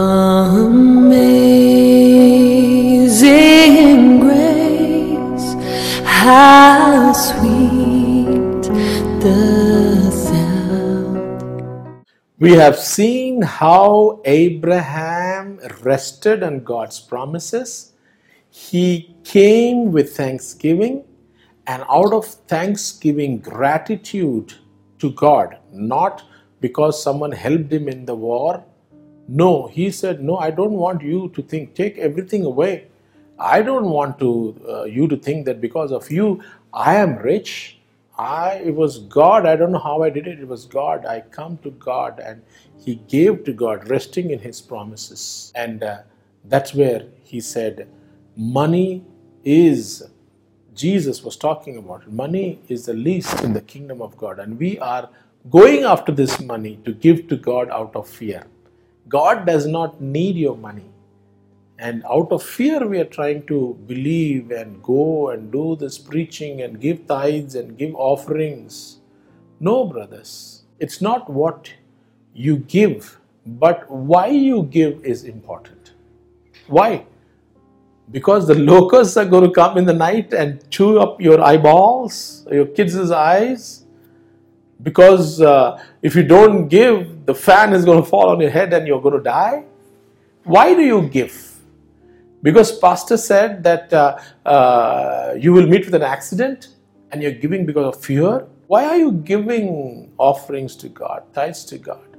Amazing grace, how sweet the sound. We have seen how Abraham rested on God's promises. He came with thanksgiving and out of thanksgiving, gratitude to God, not because someone helped him in the war. No, he said, No, I don't want you to think, take everything away. I don't want to uh, you to think that because of you I am rich. I it was God. I don't know how I did it. It was God. I come to God and He gave to God, resting in His promises. And uh, that's where He said, money is. Jesus was talking about it. Money is the least in the kingdom of God, and we are going after this money to give to God out of fear. God does not need your money. And out of fear, we are trying to believe and go and do this preaching and give tithes and give offerings. No, brothers, it's not what you give, but why you give is important. Why? Because the locusts are going to come in the night and chew up your eyeballs, your kids' eyes. Because uh, if you don't give, the fan is going to fall on your head and you're going to die. Why do you give? Because pastor said that uh, uh, you will meet with an accident and you're giving because of fear. Why are you giving offerings to God, tithes to God?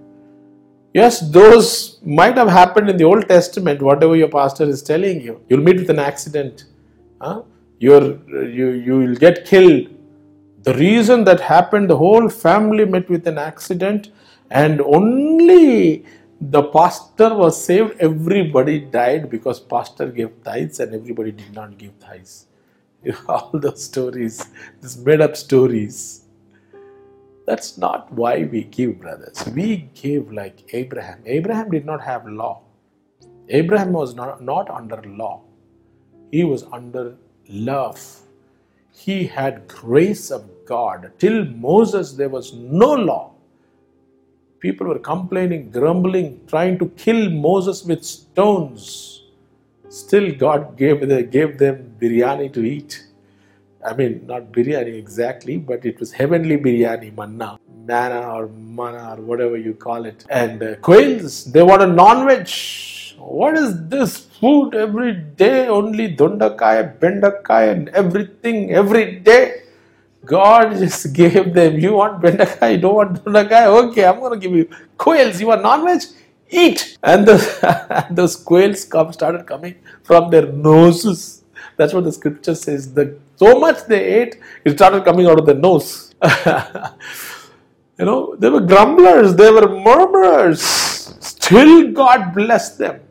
Yes, those might have happened in the Old Testament, whatever your pastor is telling you. You'll meet with an accident. Huh? You're, you, you will get killed. The reason that happened, the whole family met with an accident, and only the pastor was saved. Everybody died because pastor gave tithes and everybody did not give tithes. All those stories, these made up stories. That's not why we give, brothers. We give like Abraham. Abraham did not have law. Abraham was not, not under law. He was under love. He had grace of God. Till Moses, there was no law. People were complaining, grumbling, trying to kill Moses with stones. Still, God gave, gave them biryani to eat. I mean, not biryani exactly, but it was heavenly biryani, manna, manna or manna or whatever you call it. And uh, quails, they want a non veg. What is this food every day? Only dondakai, bendakai, and everything every day. God just gave them. You want bendakai, you don't want dondakai? Okay, I'm going to give you quails. You want non veg? Eat. And the, those quails come, started coming from their noses. That's what the scripture says. The, so much they ate, it started coming out of their nose. you know, they were grumblers, they were murmurers. Still, God blessed them.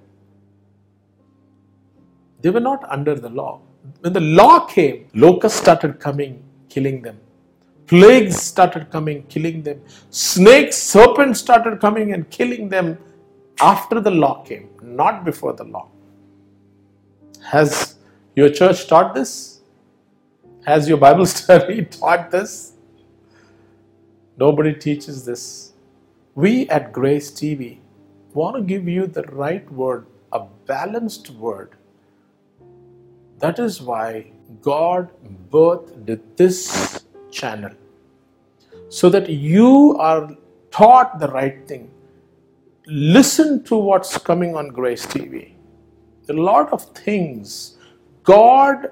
They were not under the law. When the law came, locusts started coming, killing them. Plagues started coming, killing them. Snakes, serpents started coming and killing them after the law came, not before the law. Has your church taught this? Has your Bible study taught this? Nobody teaches this. We at Grace TV want to give you the right word, a balanced word. That is why God birthed this channel so that you are taught the right thing. Listen to what's coming on Grace TV. A lot of things. God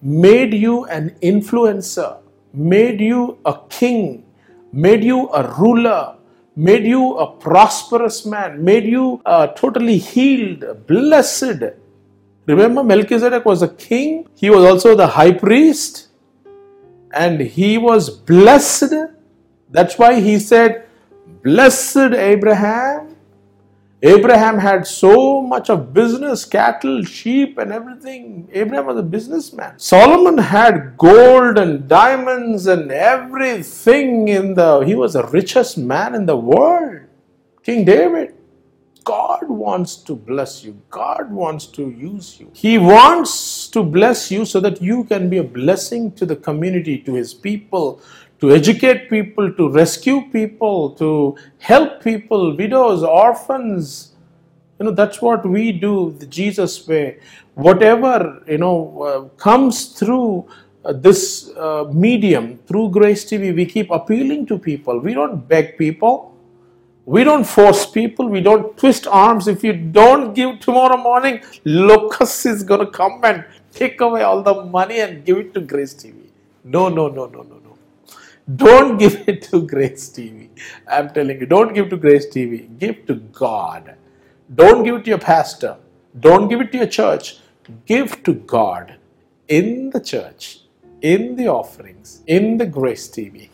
made you an influencer, made you a king, made you a ruler, made you a prosperous man, made you uh, totally healed, blessed. Remember, Melchizedek was a king, he was also the high priest, and he was blessed. That's why he said, Blessed Abraham. Abraham had so much of business, cattle, sheep, and everything. Abraham was a businessman. Solomon had gold and diamonds and everything in the, he was the richest man in the world. King David. God wants to bless you. God wants to use you. He wants to bless you so that you can be a blessing to the community, to His people, to educate people, to rescue people, to help people, widows, orphans. You know, that's what we do the Jesus way. Whatever, you know, uh, comes through uh, this uh, medium, through Grace TV, we keep appealing to people. We don't beg people. We don't force people. We don't twist arms. If you don't give tomorrow morning, Locust is going to come and take away all the money and give it to Grace TV. No, no, no, no, no, no. Don't give it to Grace TV. I'm telling you, don't give to Grace TV. Give to God. Don't give it to your pastor. Don't give it to your church. Give to God in the church, in the offerings, in the Grace TV.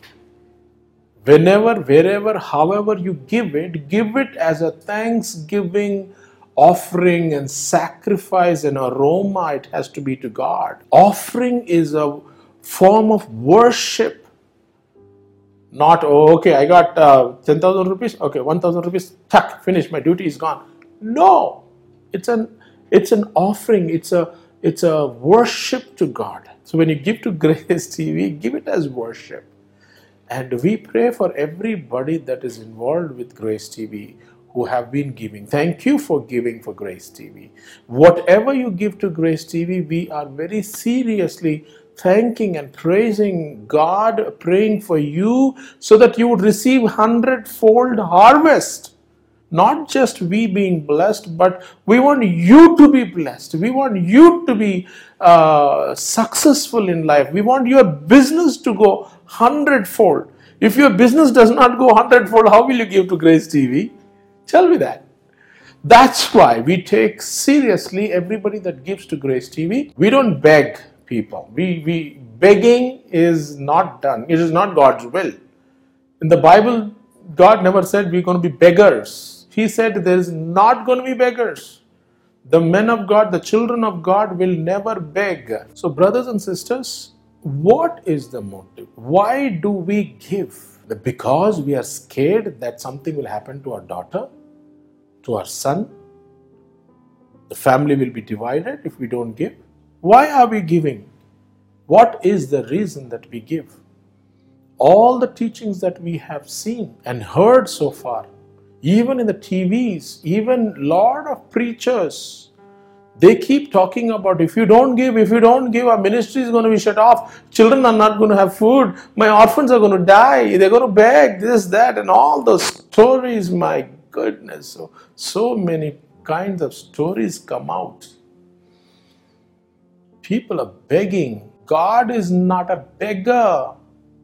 Whenever, wherever, however you give it, give it as a thanksgiving offering and sacrifice and aroma. It has to be to God. Offering is a form of worship. Not, oh, okay, I got uh, 10,000 rupees, okay, 1,000 rupees, tuck, finish, my duty is gone. No, it's an it's an offering. It's a it's a worship to God. So when you give to Grace TV, give it as worship. And we pray for everybody that is involved with Grace TV who have been giving. Thank you for giving for Grace TV. Whatever you give to Grace TV, we are very seriously thanking and praising God, praying for you so that you would receive hundredfold harvest not just we being blessed, but we want you to be blessed. We want you to be uh, successful in life. We want your business to go hundredfold. If your business does not go hundredfold, how will you give to Grace TV? Tell me that. That's why we take seriously everybody that gives to Grace TV. We don't beg people. We, we begging is not done. It is not God's will. In the Bible, God never said we're going to be beggars he said there is not going to be beggars. The men of God, the children of God will never beg. So, brothers and sisters, what is the motive? Why do we give? Because we are scared that something will happen to our daughter, to our son. The family will be divided if we don't give. Why are we giving? What is the reason that we give? All the teachings that we have seen and heard so far even in the TVs, even lot of preachers, they keep talking about if you don't give, if you don't give, our ministry is going to be shut off. Children are not going to have food. My orphans are going to die. They're going to beg this, that, and all those stories. My goodness, so so many kinds of stories come out. People are begging. God is not a beggar.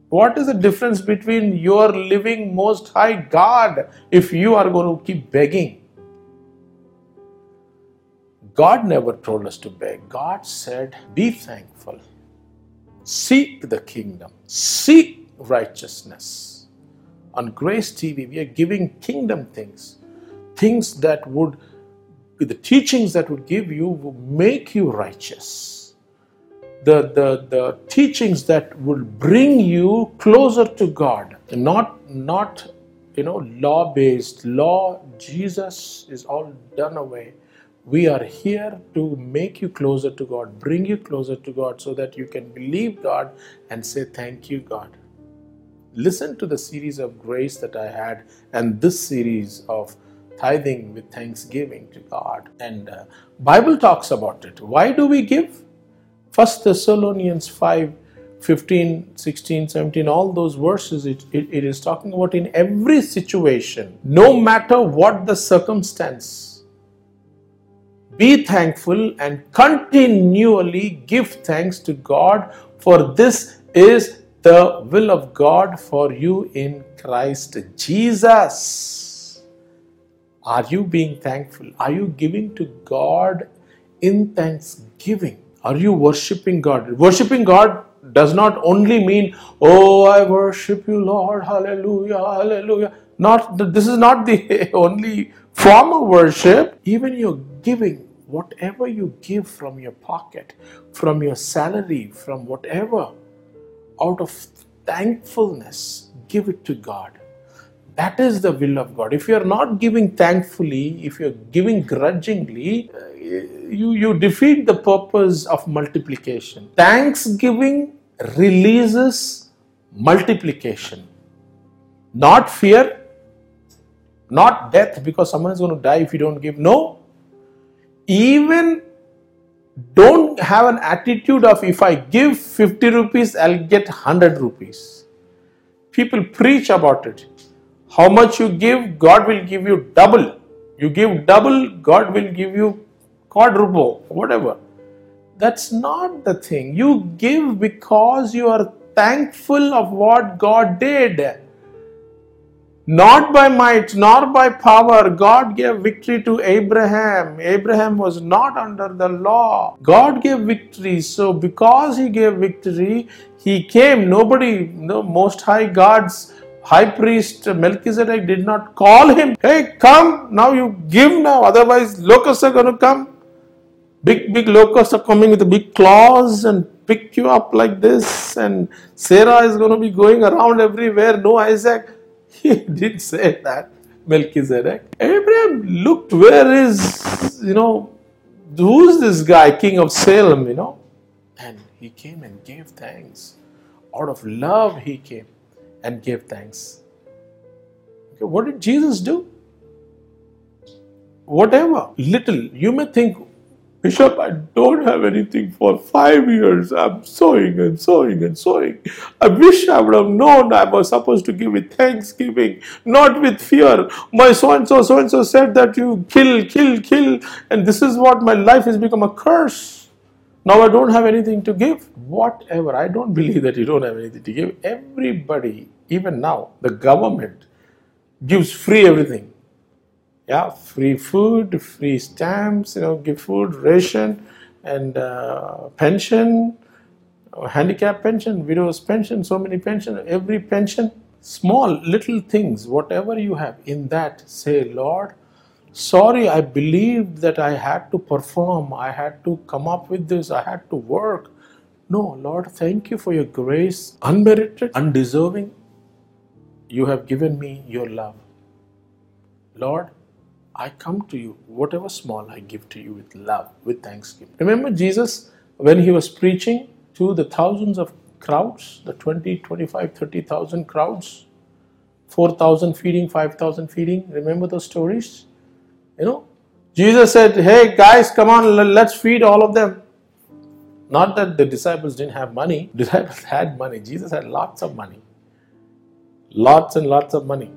What is the difference between your living most high God if you are going to keep begging? God never told us to beg. God said, Be thankful, seek the kingdom, seek righteousness. On Grace TV, we are giving kingdom things, things that would the teachings that would give you, will make you righteous the, the, the teachings that will bring you closer to God, not, not you know, law based. Law, Jesus is all done away. We are here to make you closer to God, bring you closer to God so that you can believe God and say, Thank you, God. Listen to the series of grace that I had and this series of tithing with thanksgiving to God. And uh, Bible talks about it. Why do we give? First Thessalonians 5 15, 16, 17, all those verses, it, it, it is talking about in every situation, no matter what the circumstance, be thankful and continually give thanks to God, for this is the will of God for you in Christ Jesus. Are you being thankful? Are you giving to God in thanksgiving? Are you worshiping God? Worshipping God does not only mean, oh, I worship you, Lord, hallelujah, hallelujah. Not this is not the only form of worship. Even your giving, whatever you give from your pocket, from your salary, from whatever, out of thankfulness, give it to God. That is the will of God. If you are not giving thankfully, if you are giving grudgingly, uh, you, you defeat the purpose of multiplication. Thanksgiving releases multiplication, not fear, Not death because someone is going to die if you don't give. No. Even don't have an attitude of if I give 50 rupees, I'll get 100 rupees. People preach about it. How much you give, God will give you double. You give double, God will give you quadruple, whatever. That's not the thing. You give because you are thankful of what God did. Not by might, nor by power. God gave victory to Abraham. Abraham was not under the law. God gave victory. So, because He gave victory, He came. Nobody, no Most High God's high priest Melchizedek did not call him, Hey, come, now you give now, otherwise locusts are going to come. Big, big locusts are coming with big claws and pick you up like this, and Sarah is going to be going around everywhere. No, Isaac. He didn't say that, Melchizedek. Abraham looked, where is, you know, who's this guy, king of Salem, you know? And he came and gave thanks. Out of love, he came and gave thanks. Okay, what did Jesus do? Whatever, little, you may think, Bishop, I don't have anything for five years. I'm sowing and sowing and sowing. I wish I would have known I was supposed to give with thanksgiving, not with fear. My so and so, so and so said that you kill, kill, kill, and this is what my life has become a curse. Now I don't have anything to give. Whatever. I don't believe that you don't have anything to give. Everybody, even now, the government gives free everything yeah free food free stamps you know give food ration and uh, pension handicap pension widows pension so many pension every pension small little things whatever you have in that say lord sorry i believed that i had to perform i had to come up with this i had to work. No lord thank you for your grace unmerited undeserving. You have given me your love. Lord I come to you, whatever small I give to you with love, with thanksgiving. Remember Jesus when he was preaching to the thousands of crowds, the 20, 25, 30,000 crowds, 4,000 feeding, 5,000 feeding. Remember those stories? You know, Jesus said, Hey guys, come on, let's feed all of them. Not that the disciples didn't have money, disciples had money. Jesus had lots of money. Lots and lots of money.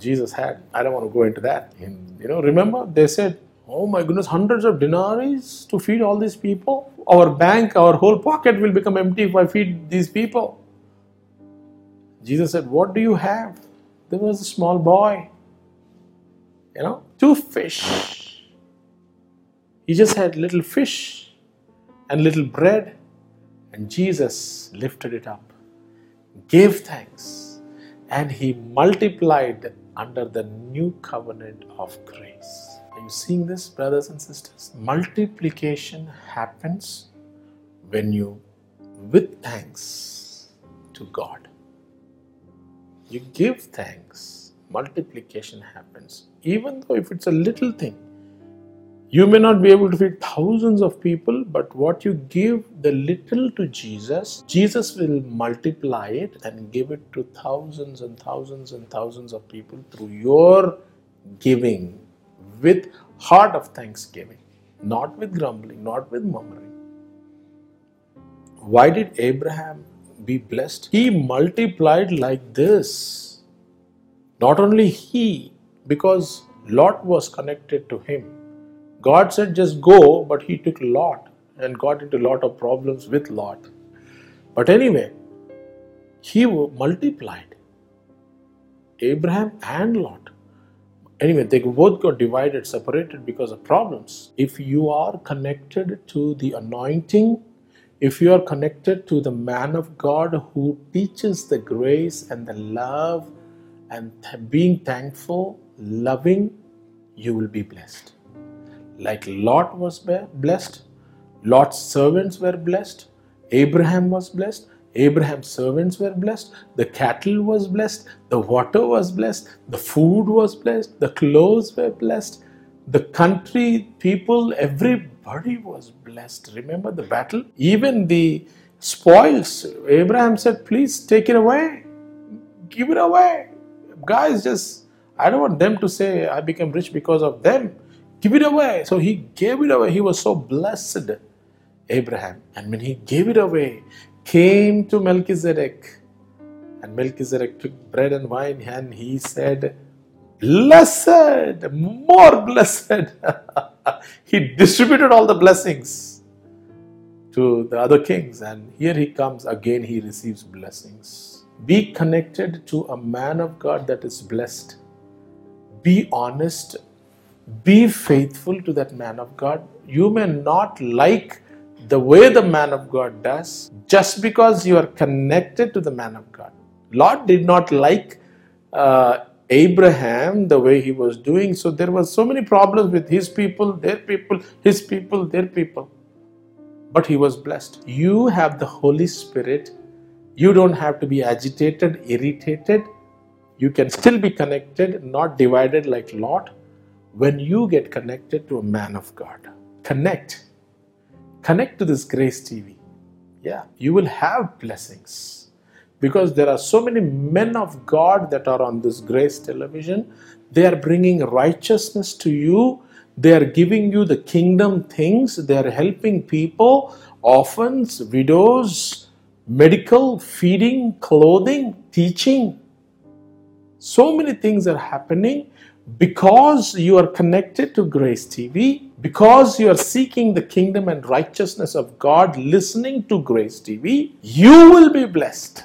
Jesus had. I don't want to go into that. And, you know, remember they said, "Oh my goodness, hundreds of denaries to feed all these people. Our bank, our whole pocket will become empty if I feed these people." Jesus said, "What do you have?" There was a small boy. You know, two fish. He just had little fish and little bread, and Jesus lifted it up, gave thanks, and he multiplied under the new covenant of grace. Are you seeing this, brothers and sisters? Multiplication happens when you, with thanks to God, you give thanks, multiplication happens. Even though if it's a little thing, you may not be able to feed thousands of people, but what you give the little to Jesus, Jesus will multiply it and give it to thousands and thousands and thousands of people through your giving with heart of thanksgiving, not with grumbling, not with murmuring. Why did Abraham be blessed? He multiplied like this. Not only he, because Lot was connected to him God said, just go, but he took Lot and got into a lot of problems with Lot. But anyway, he multiplied Abraham and Lot. Anyway, they both got divided, separated because of problems. If you are connected to the anointing, if you are connected to the man of God who teaches the grace and the love and being thankful, loving, you will be blessed. Like Lot was blessed, Lot's servants were blessed, Abraham was blessed, Abraham's servants were blessed, the cattle was blessed, the water was blessed, the food was blessed, the clothes were blessed, the country, people, everybody was blessed. Remember the battle? Even the spoils, Abraham said, Please take it away, give it away. Guys, just I don't want them to say I became rich because of them. Give it away. So he gave it away. He was so blessed, Abraham. And when he gave it away, came to Melchizedek. And Melchizedek took bread and wine and he said, Blessed, more blessed. he distributed all the blessings to the other kings. And here he comes again, he receives blessings. Be connected to a man of God that is blessed. Be honest. Be faithful to that man of God. You may not like the way the man of God does just because you are connected to the man of God. Lot did not like uh, Abraham the way he was doing, so there was so many problems with his people, their people, his people, their people. But he was blessed. You have the Holy Spirit. You don't have to be agitated, irritated. You can still be connected, not divided like Lot. When you get connected to a man of God, connect connect to this Grace TV. Yeah, you will have blessings because there are so many men of God that are on this Grace television. They are bringing righteousness to you. They are giving you the kingdom things. They are helping people, orphans, widows, medical, feeding, clothing, teaching. So many things are happening because you are connected to Grace TV, because you are seeking the kingdom and righteousness of God, listening to Grace TV, you will be blessed.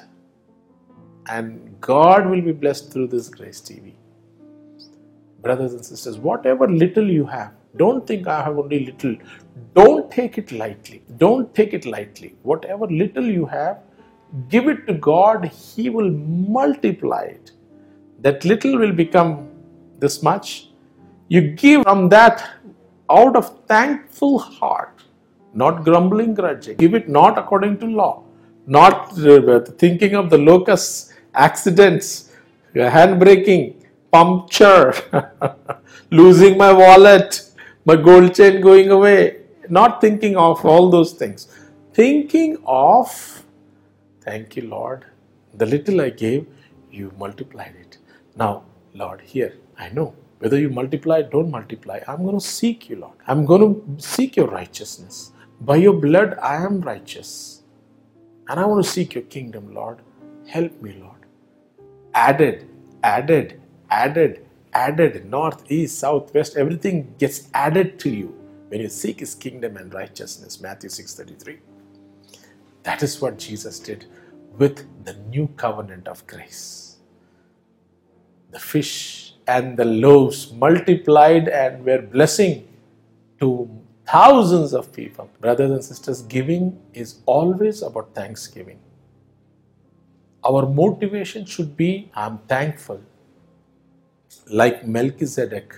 And God will be blessed through this Grace TV. Brothers and sisters, whatever little you have, don't think I have only little. Don't take it lightly. Don't take it lightly. Whatever little you have, give it to God. He will multiply it. That little will become this much. You give from that out of thankful heart, not grumbling, grudging. Give it not according to law, not uh, thinking of the locust accidents, hand breaking, puncture, losing my wallet, my gold chain going away. Not thinking of all those things. Thinking of, thank you, Lord, the little I gave, you multiplied it. Now, Lord, here, I know whether you multiply, don't multiply. I'm going to seek you, Lord. I'm going to seek your righteousness. By your blood, I am righteous. And I want to seek your kingdom, Lord. Help me, Lord. Added, added, added, added, north, east, south, west, everything gets added to you when you seek his kingdom and righteousness. Matthew 6:33. That is what Jesus did with the new covenant of grace. The fish and the loaves multiplied and were blessing to thousands of people. Brothers and sisters, giving is always about thanksgiving. Our motivation should be I'm thankful, like Melchizedek,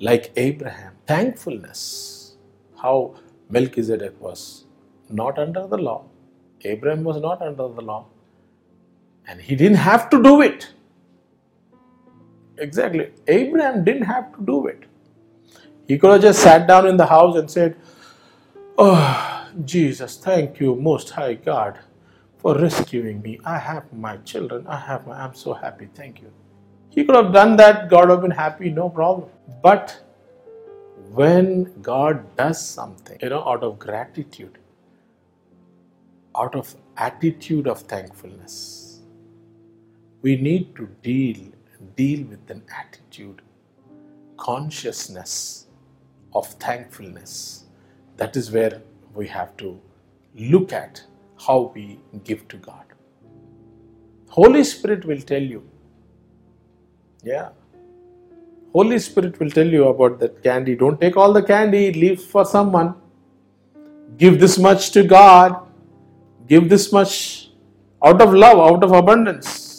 like Abraham. Thankfulness, how Melchizedek was not under the law, Abraham was not under the law, and he didn't have to do it. Exactly. Abraham didn't have to do it. He could have just sat down in the house and said, Oh, Jesus, thank you, Most High God, for rescuing me. I have my children. I have my, I'm so happy. Thank you. He could have done that. God would have been happy, no problem. But when God does something, you know, out of gratitude, out of attitude of thankfulness, we need to deal deal with an attitude, consciousness of thankfulness. That is where we have to look at how we give to God. Holy Spirit will tell you. Yeah. Holy Spirit will tell you about that candy. Don't take all the candy, leave for someone. Give this much to God. Give this much out of love, out of abundance.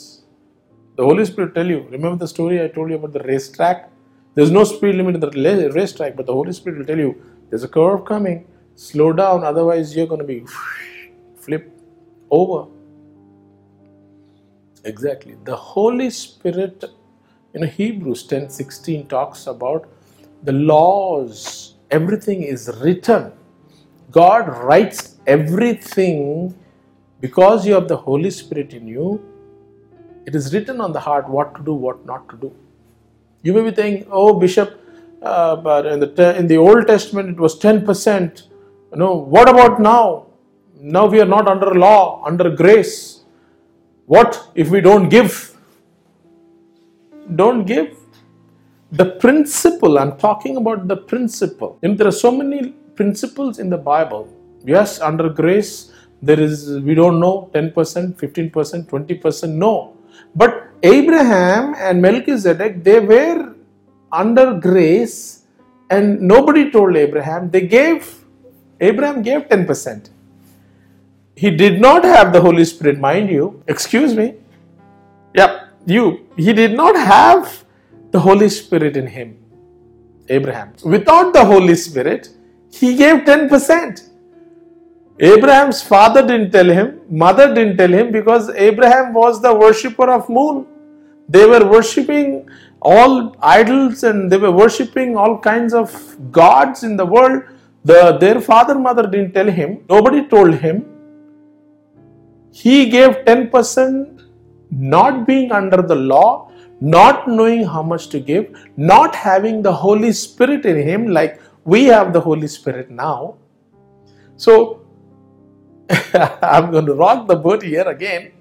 The Holy Spirit will tell you. Remember the story I told you about the racetrack? There's no speed limit in the racetrack, but the Holy Spirit will tell you there's a curve coming. Slow down, otherwise you're going to be flip over. Exactly. The Holy Spirit, you know, Hebrews 10 16 talks about the laws, everything is written. God writes everything because you have the Holy Spirit in you. It is written on the heart what to do, what not to do. You may be thinking, oh, Bishop, uh, but in the, te- in the Old Testament it was 10%. You know, what about now? Now we are not under law, under grace. What if we don't give? Don't give. The principle, I'm talking about the principle. And there are so many principles in the Bible. Yes, under grace, there is, we don't know, 10%, 15%, 20%, no. But Abraham and Melchizedek, they were under grace and nobody told Abraham. They gave, Abraham gave 10%. He did not have the Holy Spirit, mind you. Excuse me. Yep, you. He did not have the Holy Spirit in him. Abraham. Without the Holy Spirit, he gave 10%. Abraham's father didn't tell him, mother didn't tell him because Abraham was the worshipper of moon. They were worshipping all idols and they were worshipping all kinds of gods in the world. The, their father mother didn't tell him, nobody told him. He gave 10% not being under the law, not knowing how much to give, not having the Holy Spirit in him like we have the Holy Spirit now. So I'm going to rock the boat here again.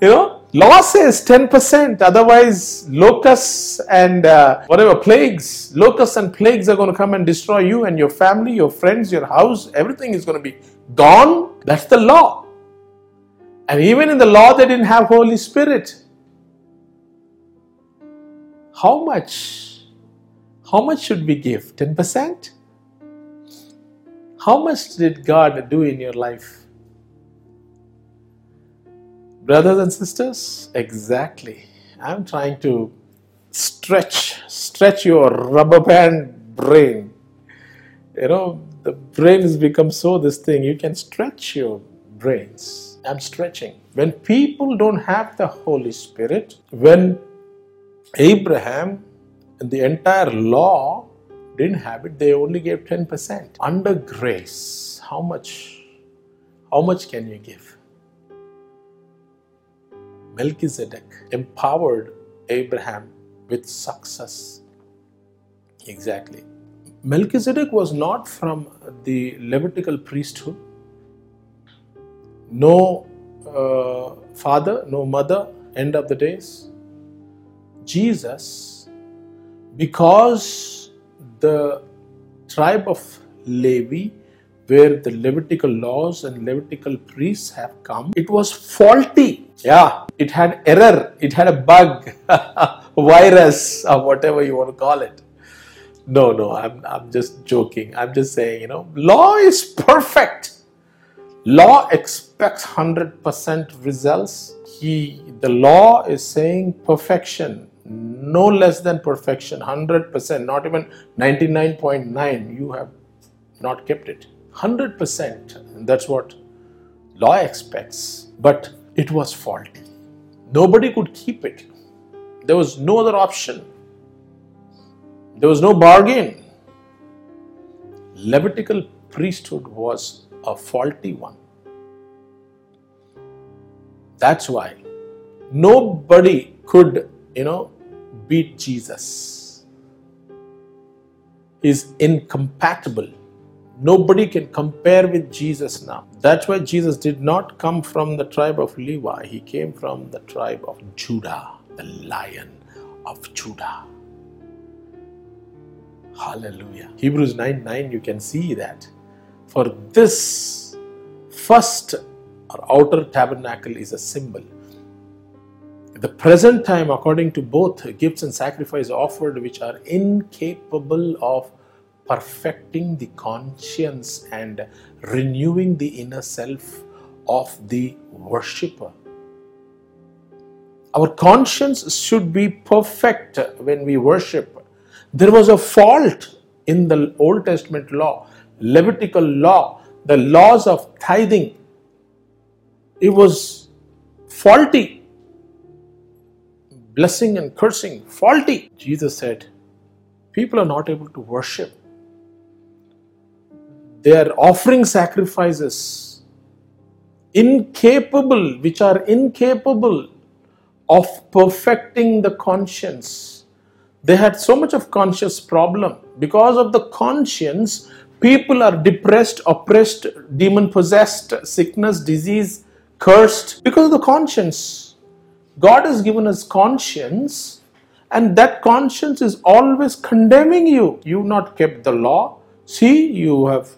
You know, law says 10%, otherwise, locusts and uh, whatever plagues, locusts and plagues are going to come and destroy you and your family, your friends, your house, everything is going to be gone. That's the law. And even in the law, they didn't have Holy Spirit. How much? How much should we give? 10%? How much did God do in your life? Brothers and sisters, exactly. I'm trying to stretch, stretch your rubber band brain. You know, the brain has become so this thing, you can stretch your brains. I'm stretching. When people don't have the Holy Spirit, when Abraham and the entire law didn't have it, they only gave 10%. Under grace, how much? How much can you give? Melchizedek empowered Abraham with success. Exactly. Melchizedek was not from the Levitical priesthood. No uh, father, no mother, end of the days. Jesus, because the tribe of Levi, where the Levitical laws and Levitical priests have come, it was faulty. Yeah, it had error, it had a bug, virus, or whatever you want to call it. No, no, I'm, I'm just joking. I'm just saying, you know, law is perfect. Law expects 100% results. He, the law is saying perfection, no less than perfection, 100%, not even 99.9. You have not kept it. 100%. That's what law expects. But it was faulty. Nobody could keep it. There was no other option. There was no bargain. Levitical priesthood was a faulty one. That's why nobody could, you know, beat Jesus. He's incompatible. Nobody can compare with Jesus now. That's why Jesus did not come from the tribe of Levi. He came from the tribe of Judah, the lion of Judah. Hallelujah. Hebrews 9 9, you can see that. For this first or outer tabernacle is a symbol. The present time, according to both gifts and sacrifice offered, which are incapable of perfecting the conscience and renewing the inner self of the worshipper. Our conscience should be perfect when we worship. There was a fault in the Old Testament law, Levitical law, the laws of tithing. It was faulty. Blessing and cursing, faulty. Jesus said, People are not able to worship. They are offering sacrifices incapable, which are incapable of perfecting the conscience. They had so much of conscious problem. Because of the conscience, people are depressed, oppressed, demon possessed, sickness, disease, cursed because of the conscience. God has given us conscience, and that conscience is always condemning you. You not kept the law. See, you have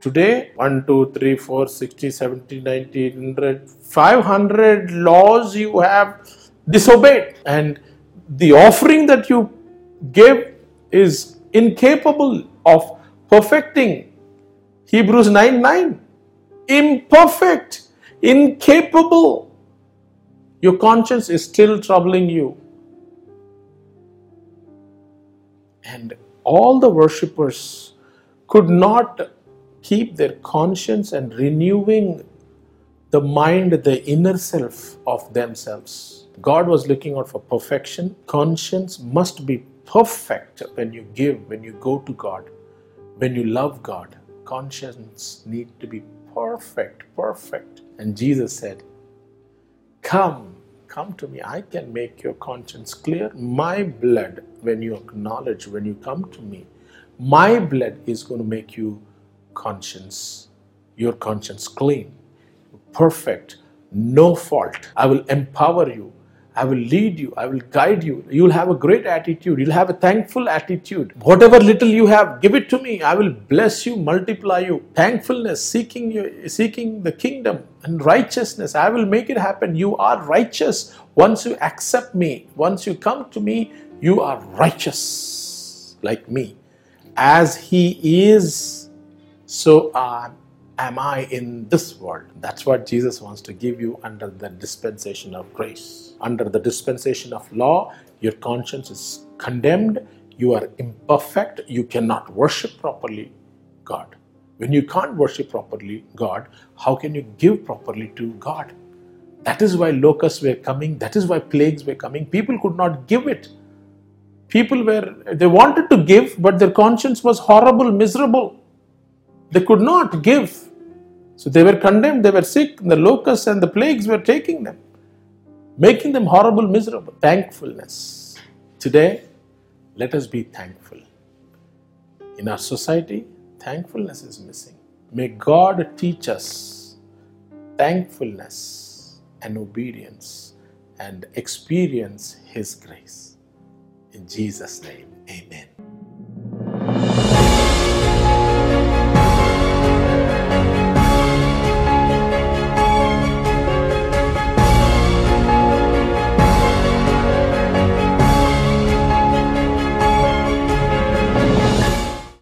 today 1 2 3 4 60 70 90 100 500 laws you have disobeyed and the offering that you gave is incapable of perfecting. Hebrews 9 9. Imperfect, incapable. Your conscience is still troubling you. And all the worshippers could not keep their conscience and renewing the mind, the inner self of themselves. God was looking out for perfection. Conscience must be perfect when you give, when you go to God, when you love God. Conscience need to be perfect, perfect. And Jesus said, Come, come to me. I can make your conscience clear. My blood, when you acknowledge, when you come to me, my blood is going to make you conscience, your conscience clean perfect, no fault. I will empower you. I will lead you. I will guide you. You'll have a great attitude. You'll have a thankful attitude. Whatever little you have, give it to me. I will bless you, multiply you. Thankfulness, seeking you, seeking the kingdom and righteousness. I will make it happen. You are righteous once you accept me. Once you come to me, you are righteous like me. As He is, so am am I in this world? That's what Jesus wants to give you under the dispensation of grace. Under the dispensation of law, your conscience is condemned, you are imperfect, you cannot worship properly God. When you can't worship properly God, how can you give properly to God? That is why locusts were coming, that is why plagues were coming. People could not give it. People were, they wanted to give, but their conscience was horrible, miserable. They could not give. So they were condemned, they were sick, and the locusts and the plagues were taking them, making them horrible, miserable. Thankfulness. Today, let us be thankful. In our society, thankfulness is missing. May God teach us thankfulness and obedience and experience His grace. In Jesus' name, amen.